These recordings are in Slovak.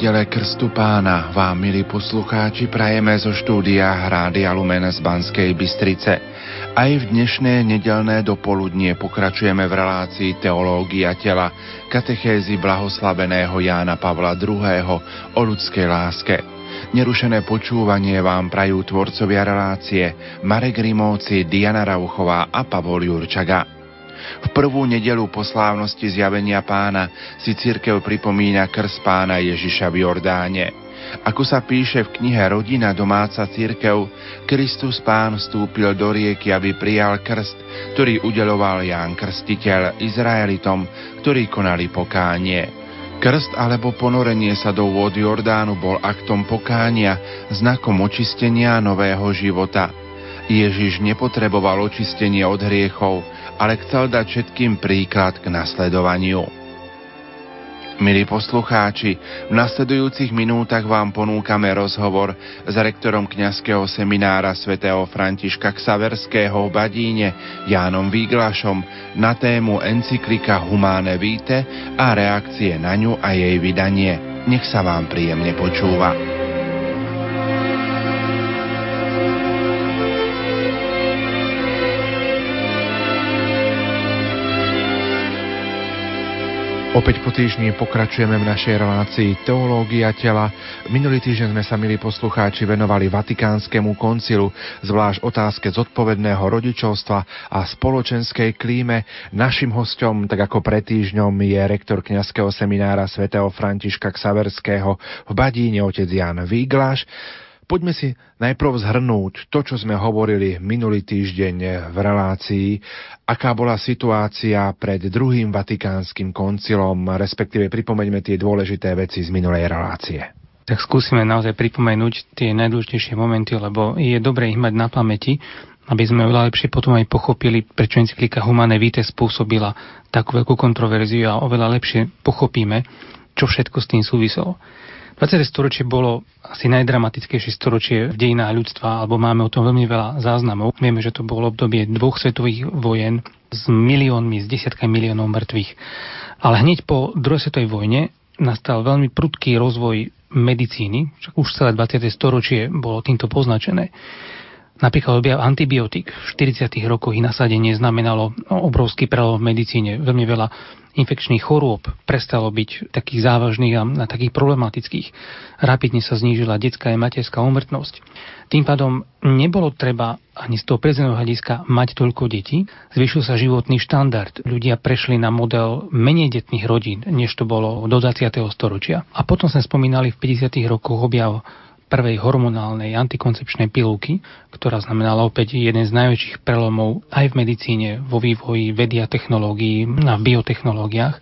Nedele Krstu pána vám, milí poslucháči, prajeme zo štúdia Rádia Lumen z Banskej Bystrice. Aj v dnešné nedelné dopoludnie pokračujeme v relácii Teológia tela katechézy blahoslaveného Jána Pavla II. o ľudskej láske. Nerušené počúvanie vám prajú tvorcovia relácie Marek Rimovci, Diana Rauchová a Pavol Jurčaga. V prvú nedelu po slávnosti zjavenia pána si církev pripomína krst pána Ježiša v Jordáne. Ako sa píše v knihe Rodina domáca církev, Kristus pán vstúpil do rieky, aby prijal krst, ktorý udeloval Ján Krstiteľ Izraelitom, ktorí konali pokánie. Krst alebo ponorenie sa do vôd Jordánu bol aktom pokánia, znakom očistenia nového života. Ježiš nepotreboval očistenie od hriechov, ale chcel dať všetkým príklad k nasledovaniu. Milí poslucháči, v nasledujúcich minútach vám ponúkame rozhovor s rektorom kňazského seminára svätého Františka Ksaverského v Badíne Jánom Výglašom na tému encyklika Humane Vitae a reakcie na ňu a jej vydanie. Nech sa vám príjemne počúva. Opäť po týždni pokračujeme v našej relácii Teológia tela. Minulý týždeň sme sa, milí poslucháči, venovali Vatikánskemu koncilu, zvlášť otázke zodpovedného rodičovstva a spoločenskej klíme. Našim hostom, tak ako pred týždňom, je rektor kňazského seminára svätého Františka Ksaverského v Badíne, otec Jan Víglaš. Poďme si najprv zhrnúť to, čo sme hovorili minulý týždeň v relácii, aká bola situácia pred druhým vatikánskym koncilom, respektíve pripomeňme tie dôležité veci z minulej relácie. Tak skúsime naozaj pripomenúť tie najdôležitejšie momenty, lebo je dobre ich mať na pamäti, aby sme oveľa lepšie potom aj pochopili, prečo encyklika Humane Vitae spôsobila takú veľkú kontroverziu a oveľa lepšie pochopíme, čo všetko s tým súviselo. 20. storočie bolo asi najdramatickejšie storočie v dejinách ľudstva, alebo máme o tom veľmi veľa záznamov. Vieme, že to bolo obdobie dvoch svetových vojen s miliónmi, s desiatkami miliónov mŕtvych. Ale hneď po druhej svetovej vojne nastal veľmi prudký rozvoj medicíny, však už celé 20. storočie bolo týmto poznačené. Napríklad objav antibiotík v 40. rokoch ich nasadenie znamenalo obrovský prelom v medicíne. Veľmi veľa infekčných chorôb prestalo byť takých závažných a, a takých problematických. Rapidne sa znížila detská a materská umrtnosť. Tým pádom nebolo treba ani z toho prezidentného hľadiska mať toľko detí. Zvyšil sa životný štandard. Ľudia prešli na model menej detných rodín, než to bolo do 20. storočia. A potom sme spomínali v 50. rokoch objav prvej hormonálnej antikoncepčnej pilulky, ktorá znamenala opäť jeden z najväčších prelomov aj v medicíne, vo vývoji vedy a technológií, a v biotechnológiách.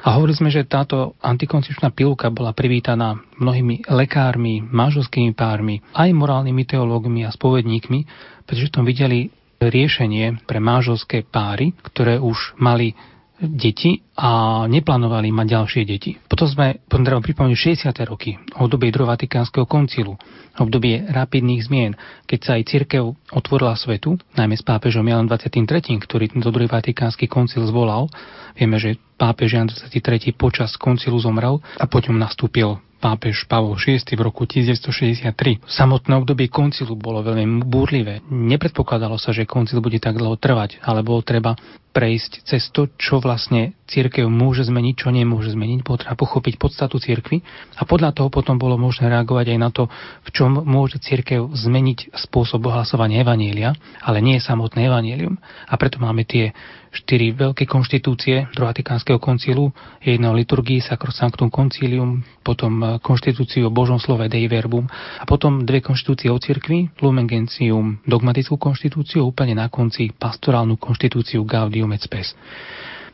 A hovorili sme, že táto antikoncepčná pilulka bola privítaná mnohými lekármi, manželskými pármi, aj morálnymi teológmi a spovedníkmi, pretože tom videli riešenie pre manželské páry, ktoré už mali deti a neplánovali mať ďalšie deti. Potom sme, potom treba pripomenúť 60. roky, obdobie druhého Vatikánskeho koncilu, obdobie rapidných zmien, keď sa aj cirkev otvorila svetu, najmä s pápežom Janom 23., ktorý tento druhý Vatikánsky koncil zvolal. Vieme, že pápež Jan 23. počas koncilu zomrel a potom nastúpil pápež Pavol VI v roku 1963. Samotné obdobie koncilu bolo veľmi búrlivé. Nepredpokladalo sa, že koncil bude tak dlho trvať, ale bolo treba prejsť cez to, čo vlastne církev môže zmeniť, čo nemôže zmeniť. Bolo treba pochopiť podstatu církvy a podľa toho potom bolo možné reagovať aj na to, v čom môže církev zmeniť spôsob ohlasovania evanielia, ale nie samotné evanielium. A preto máme tie štyri veľké konštitúcie Vatikánskeho koncilu. Jedna o liturgii Sacrosanctum Concilium, potom e, konštitúciu o Božom slove Dei Verbum a potom dve konštitúcie o cirkvi, Lumen Gentium, dogmatickú konštitúciu, úplne na konci pastorálnu konštitúciu Gaudium et Spes.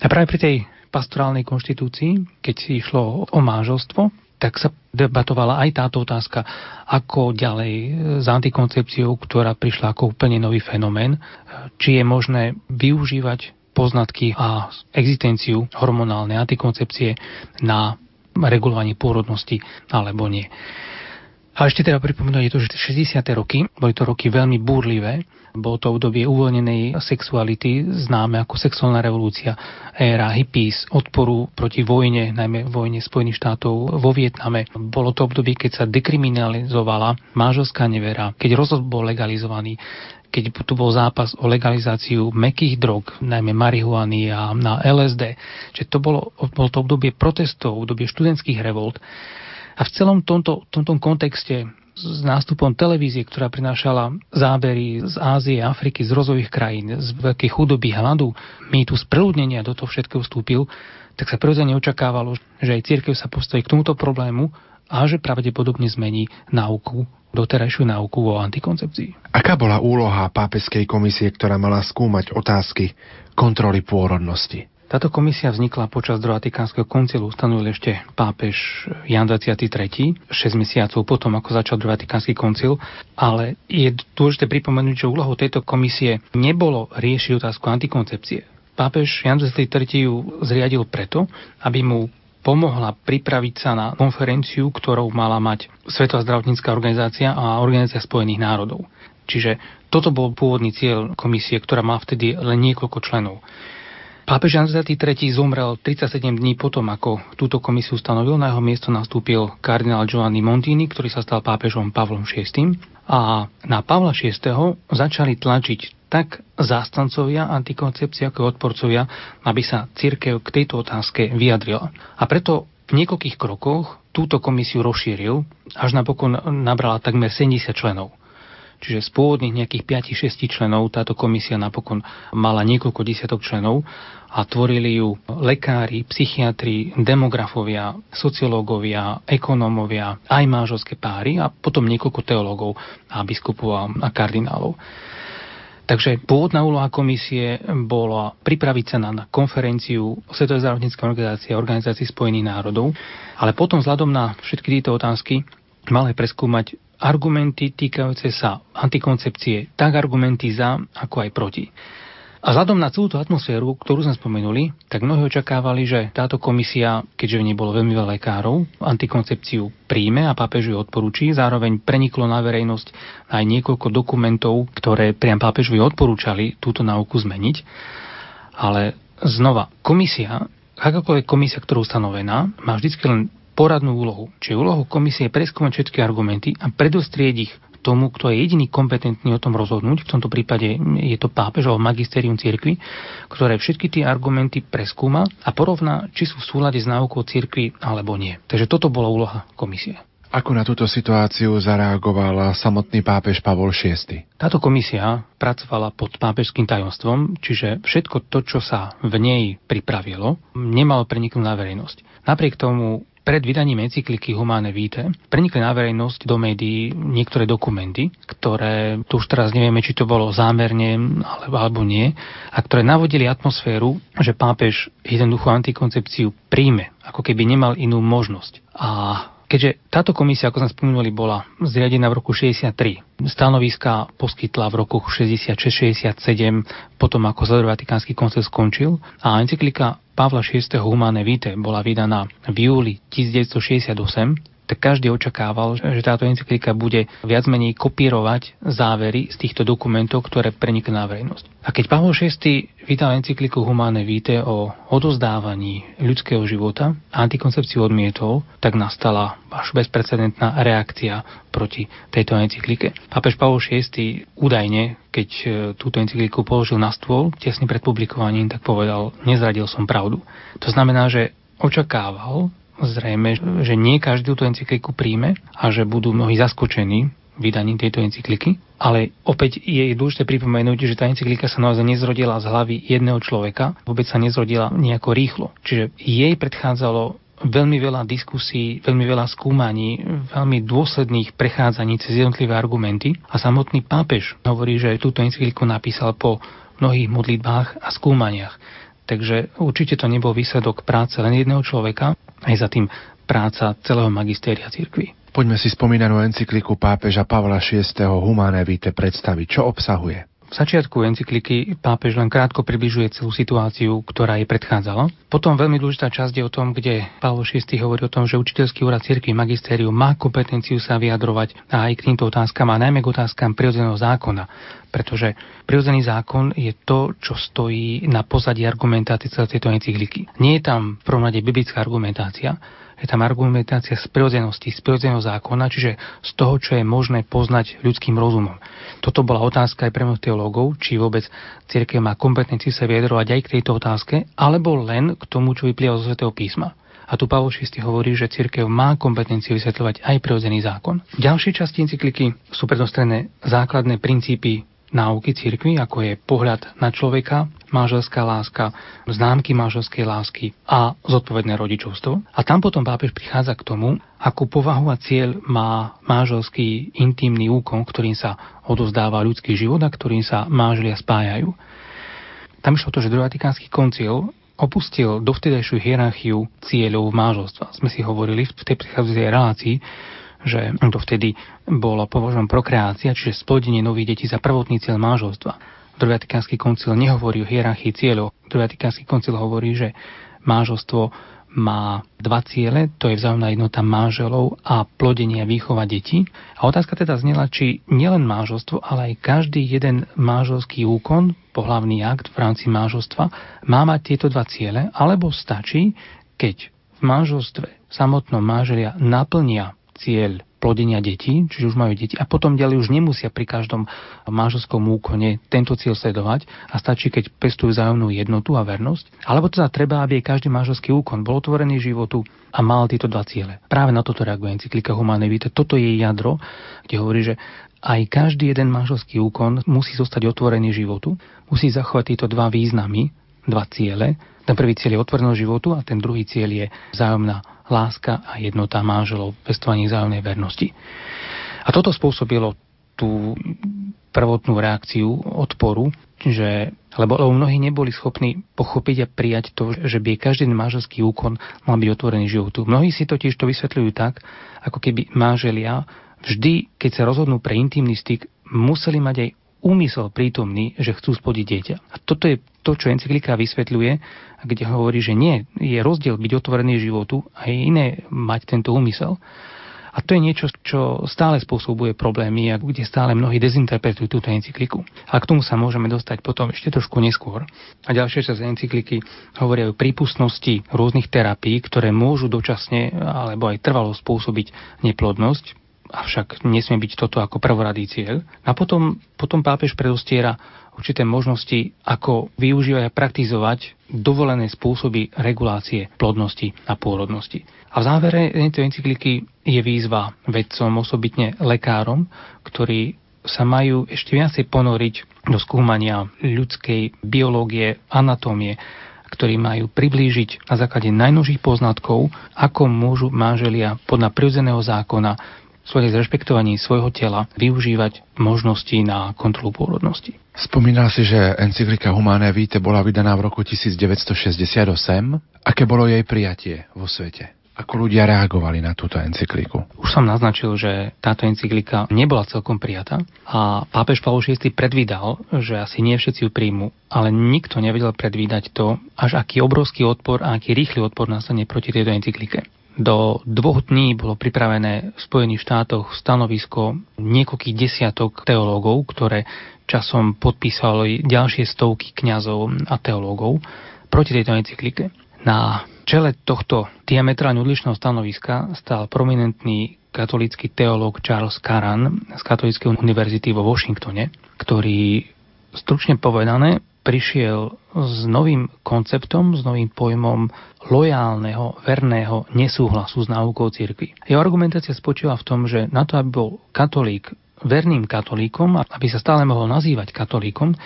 A práve pri tej pastorálnej konštitúcii, keď si išlo o manželstvo, tak sa debatovala aj táto otázka, ako ďalej s antikoncepciou, ktorá prišla ako úplne nový fenomén, či je možné využívať poznatky a existenciu hormonálnej antikoncepcie na regulovanie pôrodnosti alebo nie. A ešte teda pripomenúť to, že 60. roky boli to roky veľmi búrlivé. Bolo to obdobie uvoľnenej sexuality, známe ako sexuálna revolúcia, éra hippies, odporu proti vojne, najmä vojne Spojených štátov vo Vietname. Bolo to obdobie, keď sa dekriminalizovala manželská nevera, keď rozhod bol legalizovaný, keď tu bol zápas o legalizáciu mekých drog, najmä marihuany a na LSD. Čiže to bolo, bolo to obdobie protestov, obdobie študentských revolt. A v celom tomto, tomto kontexte s nástupom televízie, ktorá prinášala zábery z Ázie, Afriky, z rozových krajín, z veľkej chudoby, hladu, tu spreludnenia do toho všetkého vstúpil, tak sa prirodzene očakávalo, že aj církev sa postaví k tomuto problému a že pravdepodobne zmení náuku, doterajšiu náuku o antikoncepcii. Aká bola úloha pápeskej komisie, ktorá mala skúmať otázky kontroly pôrodnosti? Táto komisia vznikla počas druhého Vatikánskeho koncilu, ustanovil ešte pápež Jan 23. 6 mesiacov potom, ako začal druhý Vatikánsky koncil, ale je dôležité pripomenúť, že úlohou tejto komisie nebolo riešiť otázku antikoncepcie. Pápež Jan 23. ju zriadil preto, aby mu pomohla pripraviť sa na konferenciu, ktorou mala mať Svetová zdravotnícká organizácia a Organizácia spojených národov. Čiže toto bol pôvodný cieľ komisie, ktorá má vtedy len niekoľko členov. Pápež Jan 23. zomrel 37 dní potom, ako túto komisiu stanovil. Na jeho miesto nastúpil kardinál Giovanni Montini, ktorý sa stal pápežom Pavlom VI. A na Pavla VI. začali tlačiť tak zástancovia antikoncepcie, ako odporcovia, aby sa církev k tejto otázke vyjadrila. A preto v niekoľkých krokoch túto komisiu rozšíril, až napokon nabrala takmer 70 členov. Čiže z pôvodných nejakých 5-6 členov táto komisia napokon mala niekoľko desiatok členov a tvorili ju lekári, psychiatri, demografovia, sociológovia, ekonómovia, aj manželské páry a potom niekoľko teológov a biskupov a kardinálov. Takže pôvodná úloha komisie bola pripraviť sa na konferenciu Svetovej zdravotníckej organizácie a Organizácii spojených národov, ale potom vzhľadom na všetky tieto otázky mal aj preskúmať argumenty týkajúce sa antikoncepcie, tak argumenty za, ako aj proti. A vzhľadom na celú tú atmosféru, ktorú sme spomenuli, tak mnohí očakávali, že táto komisia, keďže v nej bolo veľmi veľa lekárov, antikoncepciu príjme a pápežu ju odporúči. Zároveň preniklo na verejnosť aj niekoľko dokumentov, ktoré priam pápežovi odporúčali túto náuku zmeniť. Ale znova, komisia, akákoľvek komisia, ktorú stanovená, má vždy len poradnú úlohu. Čiže úlohu komisie je preskúmať všetky argumenty a predostrieť ich tomu, kto je jediný kompetentný o tom rozhodnúť, v tomto prípade je to pápež alebo magisterium cirkvi, ktoré všetky tie argumenty preskúma a porovná, či sú v súlade s náukou cirkvi alebo nie. Takže toto bola úloha komisie. Ako na túto situáciu zareagoval samotný pápež Pavol VI? Táto komisia pracovala pod pápežským tajomstvom, čiže všetko to, čo sa v nej pripravilo, nemalo preniknúť na verejnosť. Napriek tomu pred vydaním encykliky Humane Vitae prenikli na verejnosť do médií niektoré dokumenty, ktoré tu už teraz nevieme, či to bolo zámerne alebo, alebo nie, a ktoré navodili atmosféru, že pápež jednoduchú antikoncepciu príjme, ako keby nemal inú možnosť. A Keďže táto komisia, ako sme spomenuli, bola zriadená v roku 63, stanoviska poskytla v roku 66-67, potom ako Zador Vatikánsky koncil skončil a encyklika Pavla VI. Humane Vitae bola vydaná v júli 1968, tak každý očakával, že táto encyklika bude viac menej kopírovať závery z týchto dokumentov, ktoré prenikli na verejnosť. A keď Pavol VI vydal encykliku Humane Vitae o odozdávaní ľudského života a antikoncepciu odmietol, tak nastala až bezprecedentná reakcia proti tejto encyklike. Pápež Pavol VI údajne, keď e, túto encykliku položil na stôl, tesne pred publikovaním, tak povedal, nezradil som pravdu. To znamená, že očakával, zrejme, že nie každý túto encykliku príjme a že budú mnohí zaskočení vydaním tejto encykliky. Ale opäť je dôležité pripomenúť, že tá encyklika sa naozaj nezrodila z hlavy jedného človeka, vôbec sa nezrodila nejako rýchlo. Čiže jej predchádzalo veľmi veľa diskusí, veľmi veľa skúmaní, veľmi dôsledných prechádzaní cez jednotlivé argumenty a samotný pápež hovorí, že túto encykliku napísal po mnohých modlitbách a skúmaniach. Takže určite to nebol výsledok práce len jedného človeka, aj za tým práca celého magistéria cirkvi. Poďme si spomínanú encykliku pápeža Pavla VI. Humane Vitae predstaviť. Čo obsahuje? V začiatku encykliky pápež len krátko približuje celú situáciu, ktorá jej predchádzala. Potom veľmi dôležitá časť je o tom, kde Pavlo VI hovorí o tom, že učiteľský úrad cirkvi magistérium má kompetenciu sa vyjadrovať aj k týmto otázkam a najmä k otázkam prirodzeného zákona. Pretože prirodzený zákon je to, čo stojí na pozadí argumentácie tejto encykliky. Nie je tam v prvom rade biblická argumentácia, je tam argumentácia z prirodzenosti, z prirodzeného zákona, čiže z toho, čo je možné poznať ľudským rozumom. Toto bola otázka aj pre mnohých teológov, či vôbec cirkev má kompetenciu sa vyjadrovať aj k tejto otázke, alebo len k tomu, čo vyplýva zo Svetého písma. A tu Pavol VI hovorí, že cirkev má kompetenciu vysvetľovať aj prirodzený zákon. V ďalšej časti encykliky sú predostrené základné princípy náuky cirkvi, ako je pohľad na človeka, manželská láska, známky manželskej lásky a zodpovedné rodičovstvo. A tam potom pápež prichádza k tomu, akú povahu a cieľ má manželský intimný úkon, ktorým sa odozdáva ľudský život a ktorým sa manželia spájajú. Tam išlo to, že druhý Vatikánsky koncil opustil dovtedajšiu hierarchiu cieľov manželstva. Sme si hovorili v tej prichádzajúcej relácii, že to vtedy bolo považované prokreácia, čiže splodenie nových detí za prvotný cieľ manželstva. Druhý Vatikánsky koncil nehovorí o hierarchii cieľov. Druhý Vatikánsky koncil hovorí, že manželstvo má dva ciele, to je vzájomná jednota manželov a plodenie a výchova detí. A otázka teda znela, či nielen manželstvo, ale aj každý jeden manželský úkon, pohlavný akt v rámci manželstva, má mať tieto dva ciele, alebo stačí, keď v manželstve samotnom manželia naplnia cieľ plodenia detí, čiže už majú deti a potom ďalej už nemusia pri každom manželskom úkone tento cieľ sledovať a stačí, keď pestujú vzájomnú jednotu a vernosť. Alebo teda treba, aby každý manželský úkon bol otvorený životu a mal tieto dva ciele. Práve na toto reaguje encyklika Humane Vitae. Toto je jadro, kde hovorí, že aj každý jeden manželský úkon musí zostať otvorený životu, musí zachovať tieto dva významy, dva ciele. Ten prvý cieľ je otvorenosť životu a ten druhý cieľ je vzájomná láska a jednota manželov, pestovanie vzájomnej vernosti. A toto spôsobilo tú prvotnú reakciu odporu, že, lebo, lebo mnohí neboli schopní pochopiť a prijať to, že by každý manželský úkon mal byť otvorený životu. Mnohí si totiž to vysvetľujú tak, ako keby manželia vždy, keď sa rozhodnú pre intimný styk, museli mať aj úmysel prítomný, že chcú splodiť dieťa. A toto je to, čo encyklika vysvetľuje, kde hovorí, že nie, je rozdiel byť otvorený životu a je iné mať tento úmysel. A to je niečo, čo stále spôsobuje problémy a kde stále mnohí dezinterpretujú túto encykliku. A k tomu sa môžeme dostať potom ešte trošku neskôr. A ďalšia časť encykliky hovoria o prípustnosti rôznych terapií, ktoré môžu dočasne alebo aj trvalo spôsobiť neplodnosť avšak nesmie byť toto ako prvoradý cieľ. A potom, potom pápež predostiera určité možnosti, ako využívať a praktizovať dovolené spôsoby regulácie plodnosti a pôrodnosti. A v závere tejto encykliky je výzva vedcom, osobitne lekárom, ktorí sa majú ešte viacej ponoriť do skúmania ľudskej biológie, anatómie, ktorí majú priblížiť na základe najnovších poznatkov, ako môžu manželia podľa prirodzeného zákona svoje zrešpektovanie svojho tela využívať možnosti na kontrolu pôrodnosti. Spomínal si, že encyklika Humane Vitae bola vydaná v roku 1968. Aké bolo jej prijatie vo svete? Ako ľudia reagovali na túto encykliku? Už som naznačil, že táto encyklika nebola celkom prijatá a pápež Pavel VI predvídal, že asi nie všetci ju príjmu, ale nikto nevedel predvídať to, až aký obrovský odpor a aký rýchly odpor nastane proti tejto encyklike. Do dvoch dní bolo pripravené v Spojených štátoch stanovisko niekoľkých desiatok teológov, ktoré časom podpísali ďalšie stovky kňazov a teológov proti tejto encyklike. Na čele tohto diametrálne odlišného stanoviska stál prominentný katolícky teológ Charles Caran z Katolíckej univerzity vo Washingtone, ktorý stručne povedané prišiel s novým konceptom, s novým pojmom lojálneho, verného nesúhlasu s náukou cirkvi. Jeho argumentácia spočíva v tom, že na to, aby bol katolík verným katolíkom, aby sa stále mohol nazývať katolíkom,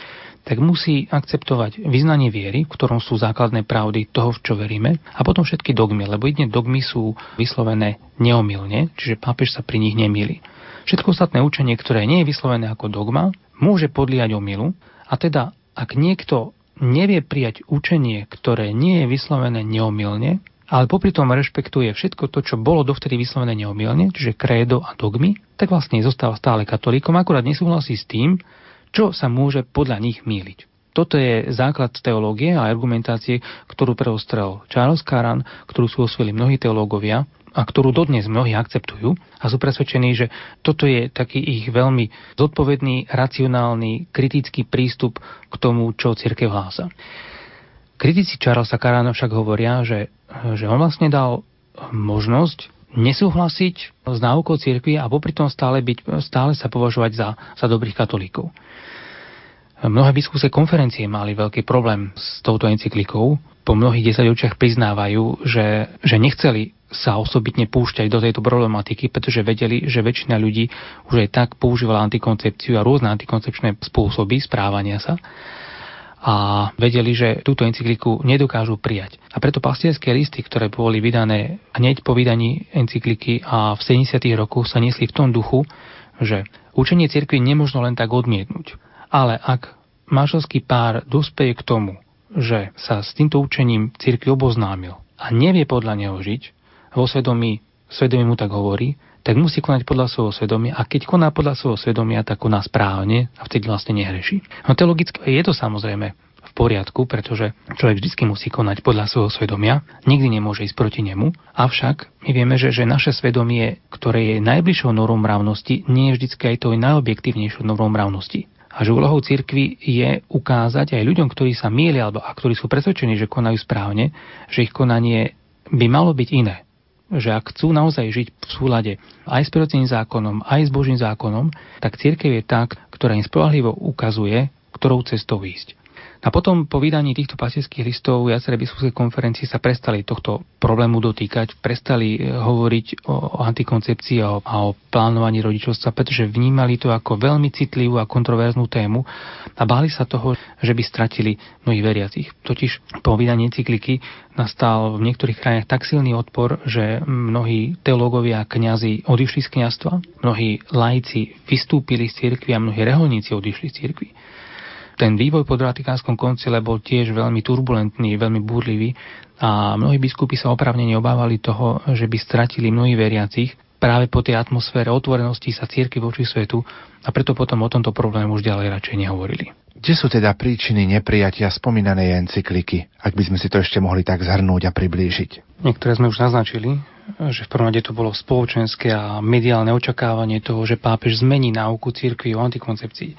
tak musí akceptovať vyznanie viery, v ktorom sú základné pravdy toho, v čo veríme, a potom všetky dogmy, lebo jedne dogmy sú vyslovené neomilne, čiže pápež sa pri nich nemýli. Všetko ostatné učenie, ktoré nie je vyslovené ako dogma, môže podliať omilu, a teda ak niekto nevie prijať učenie, ktoré nie je vyslovené neomilne, ale popri tom rešpektuje všetko to, čo bolo dovtedy vyslovené neomilne, čiže krédo a dogmy, tak vlastne zostáva stále katolíkom, akurát nesúhlasí s tým, čo sa môže podľa nich míliť. Toto je základ teológie a argumentácie, ktorú preostrel Charles Caran, ktorú sú osvojili mnohí teológovia a ktorú dodnes mnohí akceptujú a sú presvedčení, že toto je taký ich veľmi zodpovedný, racionálny, kritický prístup k tomu, čo církev hlása. Kritici Charlesa Carana však hovoria, že, že on vlastne dal možnosť nesúhlasiť s náukou cirkvi a popri tom stále, byť, stále sa považovať za, za dobrých katolíkov. Mnohé biskupské konferencie mali veľký problém s touto encyklikou. Po mnohých desaťročiach priznávajú, že, že nechceli sa osobitne púšťať do tejto problematiky, pretože vedeli, že väčšina ľudí už aj tak používala antikoncepciu a rôzne antikoncepčné spôsoby správania sa a vedeli, že túto encykliku nedokážu prijať. A preto pastierské listy, ktoré boli vydané hneď po vydaní encykliky a v 70. rokoch sa nesli v tom duchu, že učenie cirkvi nemožno len tak odmietnúť. Ale ak manželský pár dospeje k tomu, že sa s týmto učením cirkvi oboznámil a nevie podľa neho žiť, vo svedomí, svedomí mu tak hovorí, tak musí konať podľa svojho svedomia a keď koná podľa svojho svedomia, tak koná správne a vtedy vlastne nehreší. No teologicky je to samozrejme v poriadku, pretože človek vždy musí konať podľa svojho svedomia, nikdy nemôže ísť proti nemu, avšak my vieme, že, že naše svedomie, ktoré je najbližšou normou mravnosti, nie je vždy aj to najobjektívnejšou normou mravnosti. A že úlohou cirkvi je ukázať aj ľuďom, ktorí sa mýlia alebo a ktorí sú presvedčení, že konajú správne, že ich konanie by malo byť iné že ak chcú naozaj žiť v súlade aj s prirodzeným zákonom, aj s Božím zákonom, tak církev je tá, ktorá im spolahlivo ukazuje, ktorou cestou ísť. A potom po vydaní týchto pastierských listov viaceré biskupské konferencie sa prestali tohto problému dotýkať, prestali eh, hovoriť o, o antikoncepcii a o, a o plánovaní rodičovstva, pretože vnímali to ako veľmi citlivú a kontroverznú tému a báli sa toho, že by stratili mnohých veriacich. Totiž po vydaní encykliky nastal v niektorých krajinách tak silný odpor, že mnohí teológovia a kňazi odišli z kňazstva, mnohí laici vystúpili z cirkvi a mnohí reholníci odišli z cirkvi ten vývoj po Vatikánskom koncile bol tiež veľmi turbulentný, veľmi búrlivý a mnohí biskupy sa opravne obávali toho, že by stratili mnohí veriacich práve po tej atmosfére otvorenosti sa círky voči svetu a preto potom o tomto problému už ďalej radšej nehovorili. Kde sú teda príčiny neprijatia spomínanej encykliky, ak by sme si to ešte mohli tak zhrnúť a priblížiť? Niektoré sme už naznačili, že v prvom rade to bolo spoločenské a mediálne očakávanie toho, že pápež zmení náuku církvy o antikoncepcii.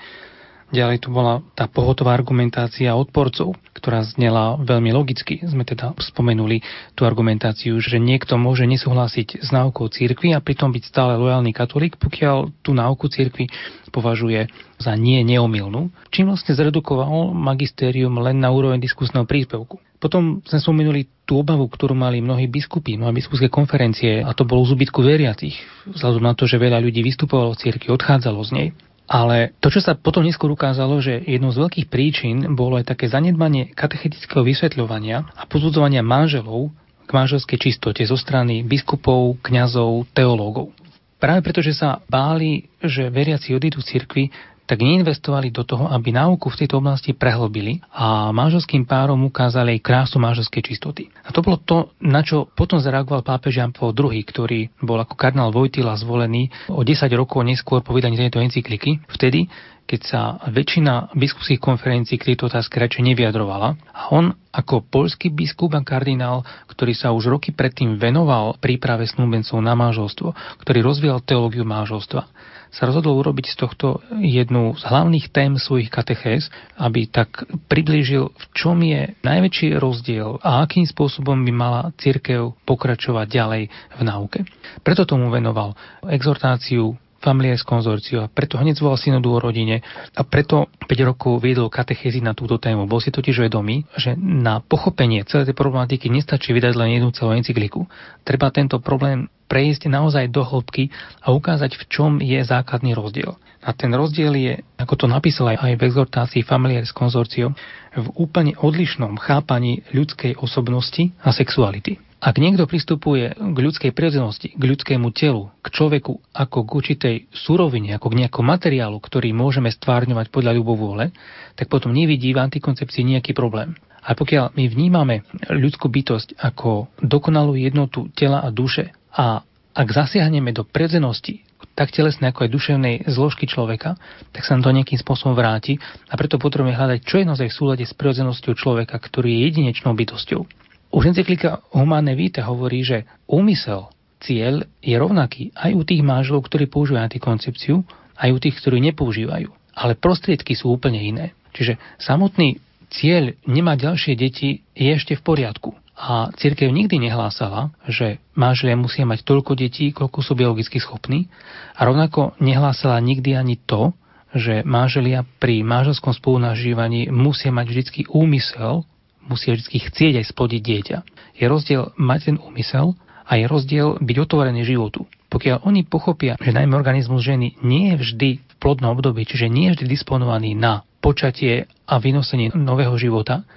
Ďalej tu bola tá pohotová argumentácia odporcov, ktorá znela veľmi logicky. Sme teda spomenuli tú argumentáciu, že niekto môže nesúhlasiť s náukou církvy a pritom byť stále lojálny katolík, pokiaľ tú náuku církvy považuje za nie neomilnú, čím vlastne zredukoval magistérium len na úroveň diskusného príspevku. Potom sme spomenuli tú obavu, ktorú mali mnohí biskupy, mnohé biskupské konferencie, a to bolo zúbytku veriacich, vzhľadom na to, že veľa ľudí vystupovalo v cirkvi, odchádzalo z nej. Ale to, čo sa potom neskôr ukázalo, že jednou z veľkých príčin bolo aj také zanedbanie katechetického vysvetľovania a pozudzovania manželov k manželskej čistote zo strany biskupov, kňazov, teológov. Práve preto, že sa báli, že veriaci odídu z cirkvi, tak neinvestovali do toho, aby náuku v tejto oblasti prehlbili a manželským párom ukázali aj krásu manželskej čistoty. A to bolo to, na čo potom zareagoval pápež Jan Paul II, ktorý bol ako kardinál Vojtila zvolený o 10 rokov neskôr po vydaní tejto encykliky, vtedy, keď sa väčšina biskupských konferencií k tejto otázke radšej nevyjadrovala. A on ako polský biskup a kardinál, ktorý sa už roky predtým venoval príprave snúbencov na manželstvo, ktorý rozvíjal teológiu manželstva, sa rozhodol urobiť z tohto jednu z hlavných tém svojich katechéz, aby tak priblížil, v čom je najväčší rozdiel a akým spôsobom by mala církev pokračovať ďalej v náuke. Preto tomu venoval exhortáciu Families konzorciu a preto hneď zvolal synodu o rodine a preto 5 rokov viedol katechézy na túto tému. Bol si totiž vedomý, že na pochopenie celej tej problematiky nestačí vydať len jednu celú encykliku. Treba tento problém prejsť naozaj do hĺbky a ukázať, v čom je základný rozdiel. A ten rozdiel je, ako to napísal aj v exhortácii Familiaris Consortio, v úplne odlišnom chápaní ľudskej osobnosti a sexuality. Ak niekto pristupuje k ľudskej prirodzenosti, k ľudskému telu, k človeku ako k určitej surovine, ako k nejakom materiálu, ktorý môžeme stvárňovať podľa ľubovôle, tak potom nevidí v antikoncepcii nejaký problém. A pokiaľ my vnímame ľudskú bytosť ako dokonalú jednotu tela a duše a ak zasiahneme do predzenosti, tak telesnej ako aj duševnej zložky človeka, tak sa nám to nejakým spôsobom vráti a preto potrebujeme hľadať, čo je naozaj v súlade s prirodzenosťou človeka, ktorý je jedinečnou bytosťou. Už encyklika Humane Vitae hovorí, že úmysel, cieľ je rovnaký aj u tých máželov, ktorí používajú antikoncepciu, aj u tých, ktorí nepoužívajú. Ale prostriedky sú úplne iné. Čiže samotný cieľ nemať ďalšie deti je ešte v poriadku. A církev nikdy nehlásala, že máželia musia mať toľko detí, koľko sú biologicky schopní. A rovnako nehlásala nikdy ani to, že máželia pri máželskom spolunažívaní musia mať vždy úmysel, musia vždy chcieť aj splodiť dieťa. Je rozdiel mať ten úmysel a je rozdiel byť otvorený životu. Pokiaľ oni pochopia, že najmä organizmus ženy nie je vždy v plodnom období, čiže nie je vždy disponovaný na počatie a vynosenie nového života,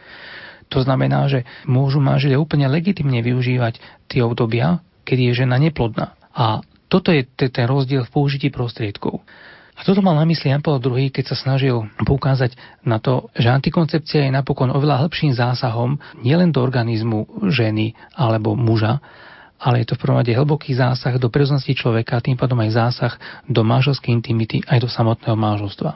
to znamená, že môžu manželia úplne legitimne využívať tie obdobia, kedy je žena neplodná. A toto je ten rozdiel v použití prostriedkov. A toto mal na mysli Jan Paul II, keď sa snažil poukázať na to, že antikoncepcia je napokon oveľa hĺbším zásahom nielen do organizmu ženy alebo muža, ale je to v prvom rade hlboký zásah do prirodzenosti človeka tým pádom aj zásah do manželskej intimity aj do samotného manželstva.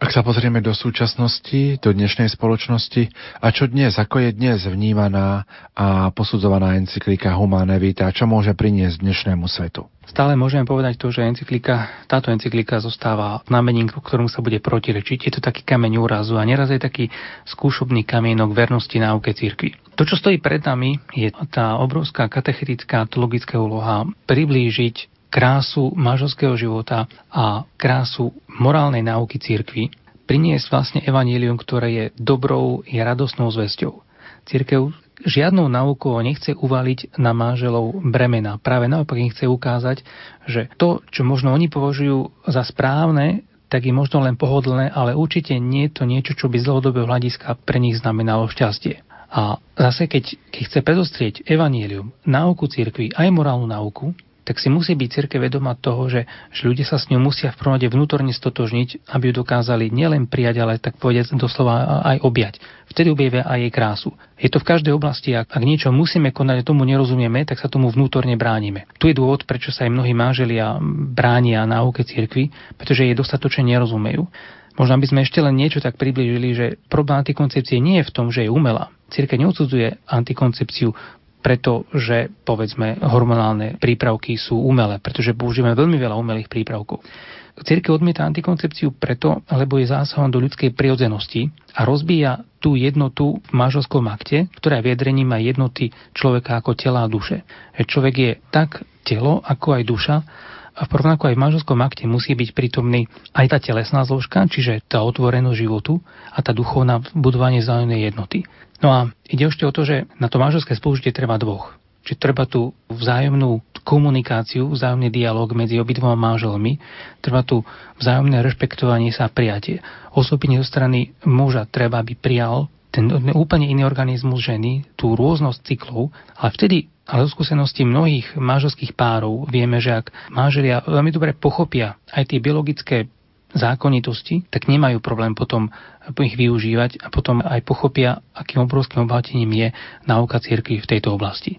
Ak sa pozrieme do súčasnosti, do dnešnej spoločnosti, a čo dnes, ako je dnes vnímaná a posudzovaná encyklika Humane Vita, čo môže priniesť dnešnému svetu? Stále môžeme povedať to, že encyklika, táto encyklika zostáva znamením, ktorom sa bude protirečiť. Je to taký kameň úrazu a neraz je taký skúšobný kamienok vernosti náuke cirkvi. To, čo stojí pred nami, je tá obrovská katechetická teologická úloha priblížiť krásu manželského života a krásu morálnej náuky církvy, priniesť vlastne evanílium, ktoré je dobrou, je radosnou zväzťou. Církev žiadnou náukou nechce uvaliť na manželov bremena. Práve naopak im chce ukázať, že to, čo možno oni považujú za správne, tak je možno len pohodlné, ale určite nie je to niečo, čo by z dlhodobého hľadiska pre nich znamenalo šťastie. A zase, keď, keď chce predostrieť evanílium, náuku cirkvi, aj morálnu náuku, tak si musí byť cirkev vedoma toho, že, že ľudia sa s ňou musia v prvom vnútorne stotožniť, aby ju dokázali nielen prijať, ale tak povedať doslova aj objať. Vtedy objavia aj jej krásu. Je to v každej oblasti, ak, ak niečo musíme konať a tomu nerozumieme, tak sa tomu vnútorne bránime. Tu je dôvod, prečo sa aj mnohí máželia bránia náuke cirkvi, pretože jej dostatočne nerozumejú. Možno by sme ešte len niečo tak priblížili, že problém antikoncepcie nie je v tom, že je umelá. Cirkev neodsudzuje antikoncepciu pretože povedzme hormonálne prípravky sú umelé, pretože používame veľmi veľa umelých prípravkov. Cirkev odmieta antikoncepciu preto, lebo je zásahom do ľudskej prirodzenosti a rozbíja tú jednotu v manželskom akte, ktorá je vyjadrením aj jednoty človeka ako tela a duše. Človek je tak telo, ako aj duša a v rovnako aj v manželskom akte musí byť prítomný aj tá telesná zložka, čiže tá otvorenosť životu a tá duchovná budovanie vzájomnej jednoty. No a ide ešte o to, že na to manželské spolužitie treba dvoch. Čiže treba tú vzájomnú komunikáciu, vzájomný dialog medzi obidvoma manželmi, treba tu vzájomné rešpektovanie sa a prijatie. Osobne zo strany muža treba, aby prijal ten úplne iný organizmus ženy, tú rôznosť cyklov, ale vtedy ale zo skúsenosti mnohých manželských párov vieme, že ak manželia veľmi dobre pochopia aj tie biologické zákonitosti, tak nemajú problém potom ich využívať a potom aj pochopia, akým obrovským obohatením je náuka cirkvi v tejto oblasti.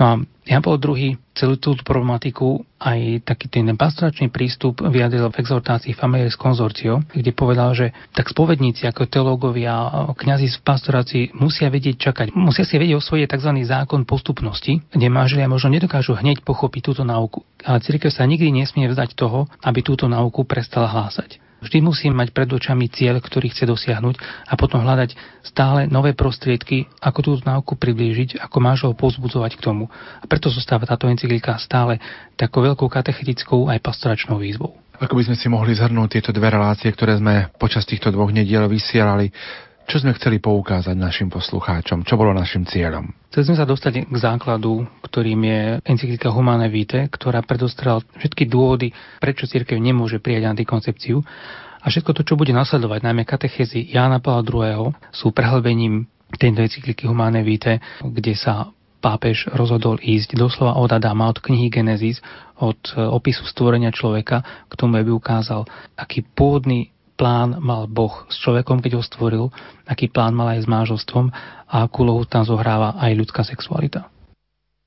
No a Jan Paul II celú túto problematiku aj taký ten pastoračný prístup vyjadril v exhortácii Families Consortio, kde povedal, že tak spovedníci ako teológovia, kňazi v pastorácii musia vedieť čakať, musia si vedieť osvojiť tzv. zákon postupnosti, kde manželia možno nedokážu hneď pochopiť túto náuku. Ale cirkev sa nikdy nesmie vzdať toho, aby túto náuku prestala hlásať. Vždy musí mať pred očami cieľ, ktorý chce dosiahnuť a potom hľadať stále nové prostriedky, ako túto náuku priblížiť, ako máš ho pozbudzovať k tomu. A preto zostáva táto encyklika stále takou veľkou katechetickou aj pastoračnou výzvou. Ako by sme si mohli zhrnúť tieto dve relácie, ktoré sme počas týchto dvoch nediel vysielali, čo sme chceli poukázať našim poslucháčom? Čo bolo našim cieľom? Chceli sme sa dostať k základu, ktorým je encyklika Humane Vitae, ktorá predostrela všetky dôvody, prečo cirkev nemôže prijať antikoncepciu. A všetko to, čo bude nasledovať, najmä katechézy Jána Pavla II. sú prehlbením tejto encykliky Humane Vitae, kde sa pápež rozhodol ísť doslova od Adama, od knihy Genesis, od opisu stvorenia človeka, k tomu, aby ukázal, aký pôvodný plán mal Boh s človekom, keď ho stvoril, aký plán mal aj s manželstvom a akú lohu tam zohráva aj ľudská sexualita.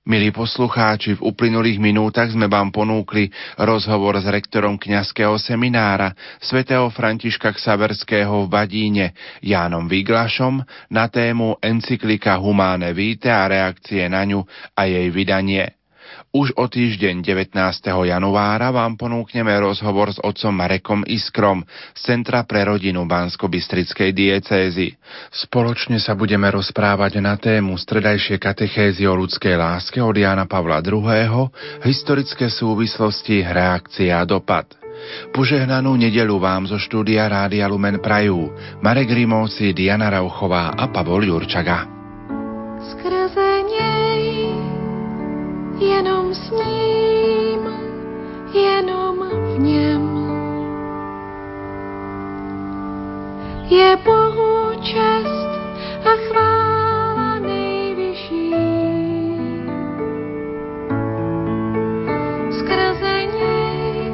Milí poslucháči, v uplynulých minútach sme vám ponúkli rozhovor s rektorom kňazského seminára svätého Františka Ksaverského v Badíne Jánom Viglašom na tému encyklika Humane Vitae a reakcie na ňu a jej vydanie. Už o týždeň 19. januára vám ponúkneme rozhovor s otcom Marekom Iskrom z Centra pre rodinu Bansko-Bystrickej diecézy. Spoločne sa budeme rozprávať na tému stredajšie katechézy o ľudskej láske od Jána Pavla II., historické súvislosti, reakcia a dopad. Požehnanú nedelu vám zo štúdia Rádia Lumen Prajú Marek Rimovci, Diana Rauchová a Pavol Jurčaga. Skrze jenom s ním, jenom v něm. Je Bohu čest a chvála nejvyšší. Skrze něj,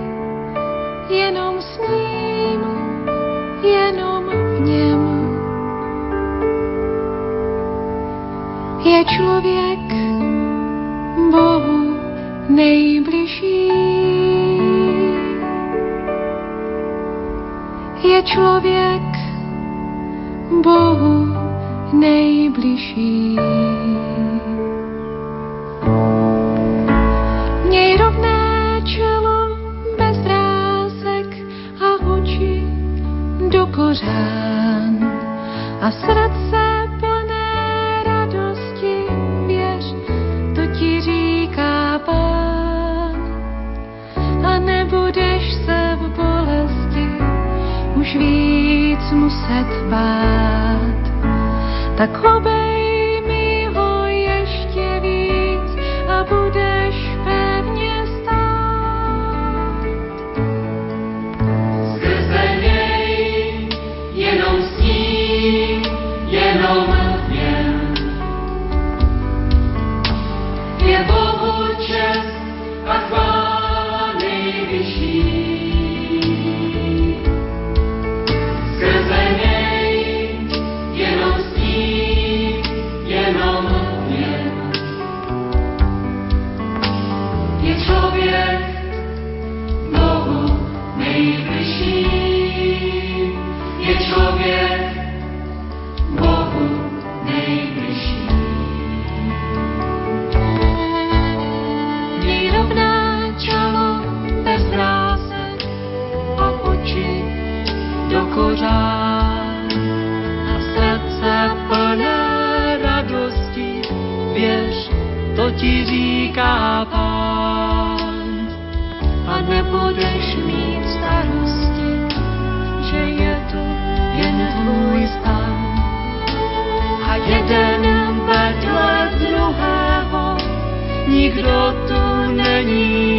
jenom s ním, jenom v něm. Je člověk nejbližší. Je člověk Bohu nejbližší. Měj čelo bez rázek a oči do kořán a srdce muset bát, tak obej jeden vedle druhého, nikdo tu není